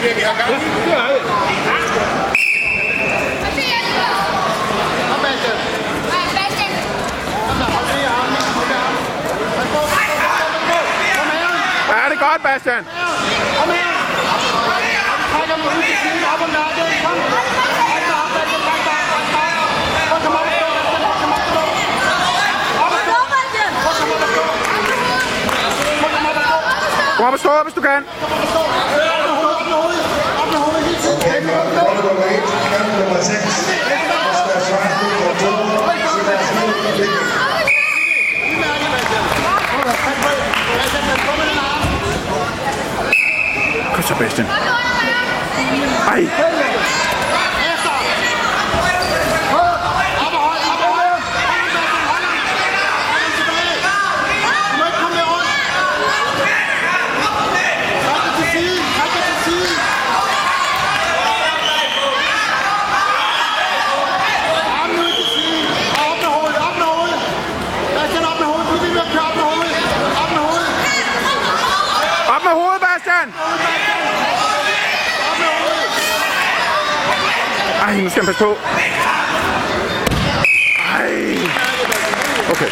bliver vi har gang i? Det har vi. Ja, det er godt, Bastian. Kom her. Trækker mig ud til siden op om nakken. Kom. Kom op og stå, hvis du kan. Sebastian. Ej! Op med hovedet, Bastian! Ej, nu skal han passe på. Ej. Okay.